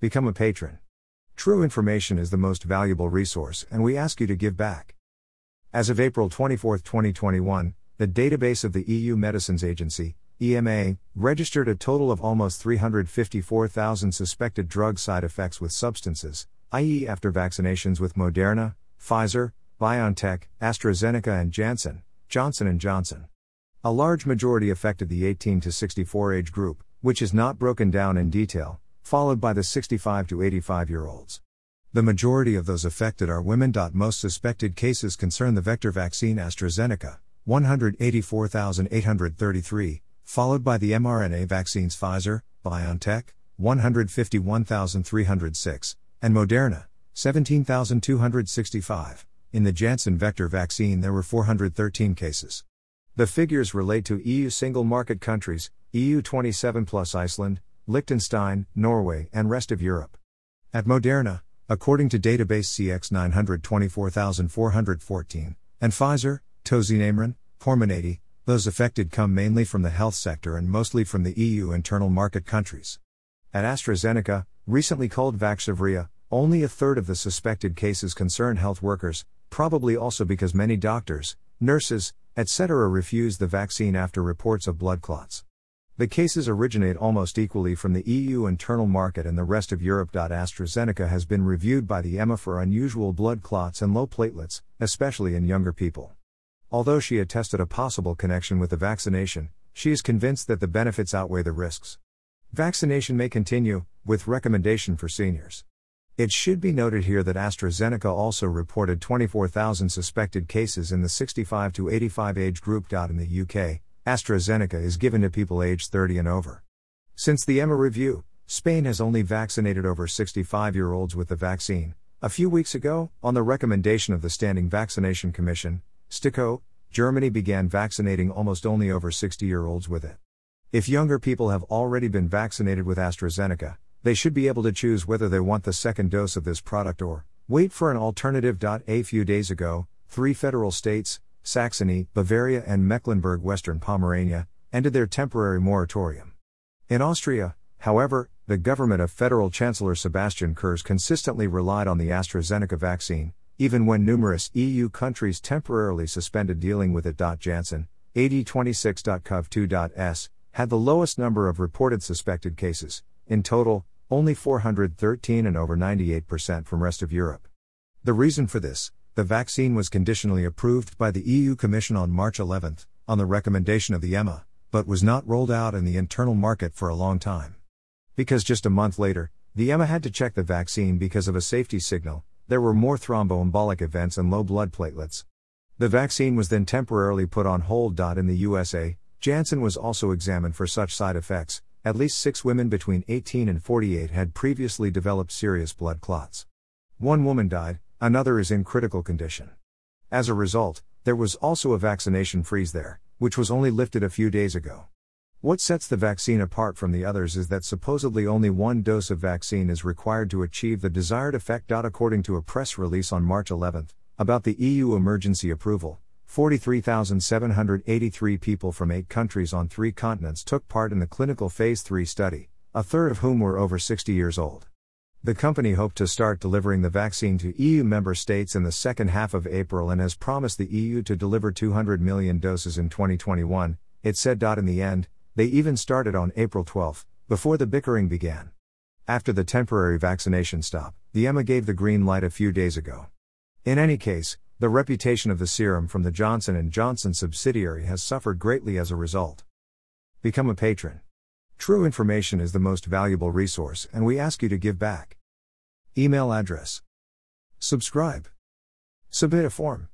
Become a patron. True information is the most valuable resource, and we ask you to give back. As of April 24, 2021, the database of the EU Medicines Agency, EMA, registered a total of almost 354,000 suspected drug side effects with substances, i.e., after vaccinations with Moderna, Pfizer, BioNTech, AstraZeneca, and Janssen, Johnson & Johnson. A large majority affected the 18 to 64 age group, which is not broken down in detail, followed by the 65 to 85 year olds. The majority of those affected are women. Most suspected cases concern the vector vaccine AstraZeneca, 184,833, followed by the mRNA vaccines Pfizer, BioNTech, 151,306, and Moderna, 17,265. In the Janssen vector vaccine, there were 413 cases. The figures relate to EU single market countries, EU 27 plus Iceland, Liechtenstein, Norway, and rest of Europe. At Moderna, according to database CX 924414, and Pfizer, Tozinameran, Comirnaty, those affected come mainly from the health sector and mostly from the EU internal market countries. At AstraZeneca, recently called Vaxzevria, only a third of the suspected cases concern health workers, probably also because many doctors, nurses, etc. refuse the vaccine after reports of blood clots. The cases originate almost equally from the EU internal market and the rest of Europe. AstraZeneca has been reviewed by the EMA for unusual blood clots and low platelets, especially in younger people. Although she attested a possible connection with the vaccination, she is convinced that the benefits outweigh the risks. Vaccination may continue, with recommendation for seniors. It should be noted here that AstraZeneca also reported 24,000 suspected cases in the 65 to 85 age group. In the UK, AstraZeneca is given to people aged 30 and over. Since the EMA review, Spain has only vaccinated over 65 year olds with the vaccine. A few weeks ago, on the recommendation of the Standing Vaccination Commission, STIKO, Germany began vaccinating almost only over 60 year olds with it. If younger people have already been vaccinated with AstraZeneca, they should be able to choose whether they want the second dose of this product or wait for an alternative. A few days ago, three federal states, Saxony, Bavaria, and Mecklenburg Western Pomerania, ended their temporary moratorium. In Austria, however, the government of Federal Chancellor Sebastian Kurz consistently relied on the AstraZeneca vaccine, even when numerous EU countries temporarily suspended dealing with it. Janssen, AD26.cov2.s, had the lowest number of reported suspected cases, in total, only 413 and over 98% from rest of Europe. The reason for this, the vaccine was conditionally approved by the EU Commission on March 11, on the recommendation of the EMA, but was not rolled out in the internal market for a long time. Because just a month later, the EMA had to check the vaccine because of a safety signal, there were more thromboembolic events and low blood platelets. The vaccine was then temporarily put on hold. In the USA, Janssen was also examined for such side effects. At least six women between 18 and 48 had previously developed serious blood clots. One woman died, Another is in critical condition. As a result, there was also a vaccination freeze there, which was only lifted a few days ago. What sets the vaccine apart from the others is that supposedly only one dose of vaccine is required to achieve the desired effect. According to a press release on March 11 about the EU emergency approval, 43,783 people from eight countries on three continents took part in the clinical phase 3 study, a third of whom were over 60 years old. The company hoped to start delivering the vaccine to EU member states in the second half of April and has promised the EU to deliver 200 million doses in 2021, it said. In the end, they even started on April 12, before the bickering began. After the temporary vaccination stop, the EMA gave the green light a few days ago. In any case, the reputation of the serum from the Johnson & Johnson subsidiary has suffered greatly as a result. Become a patron. True information is the most valuable resource, and we ask you to give back. Email address. Subscribe. Submit a form.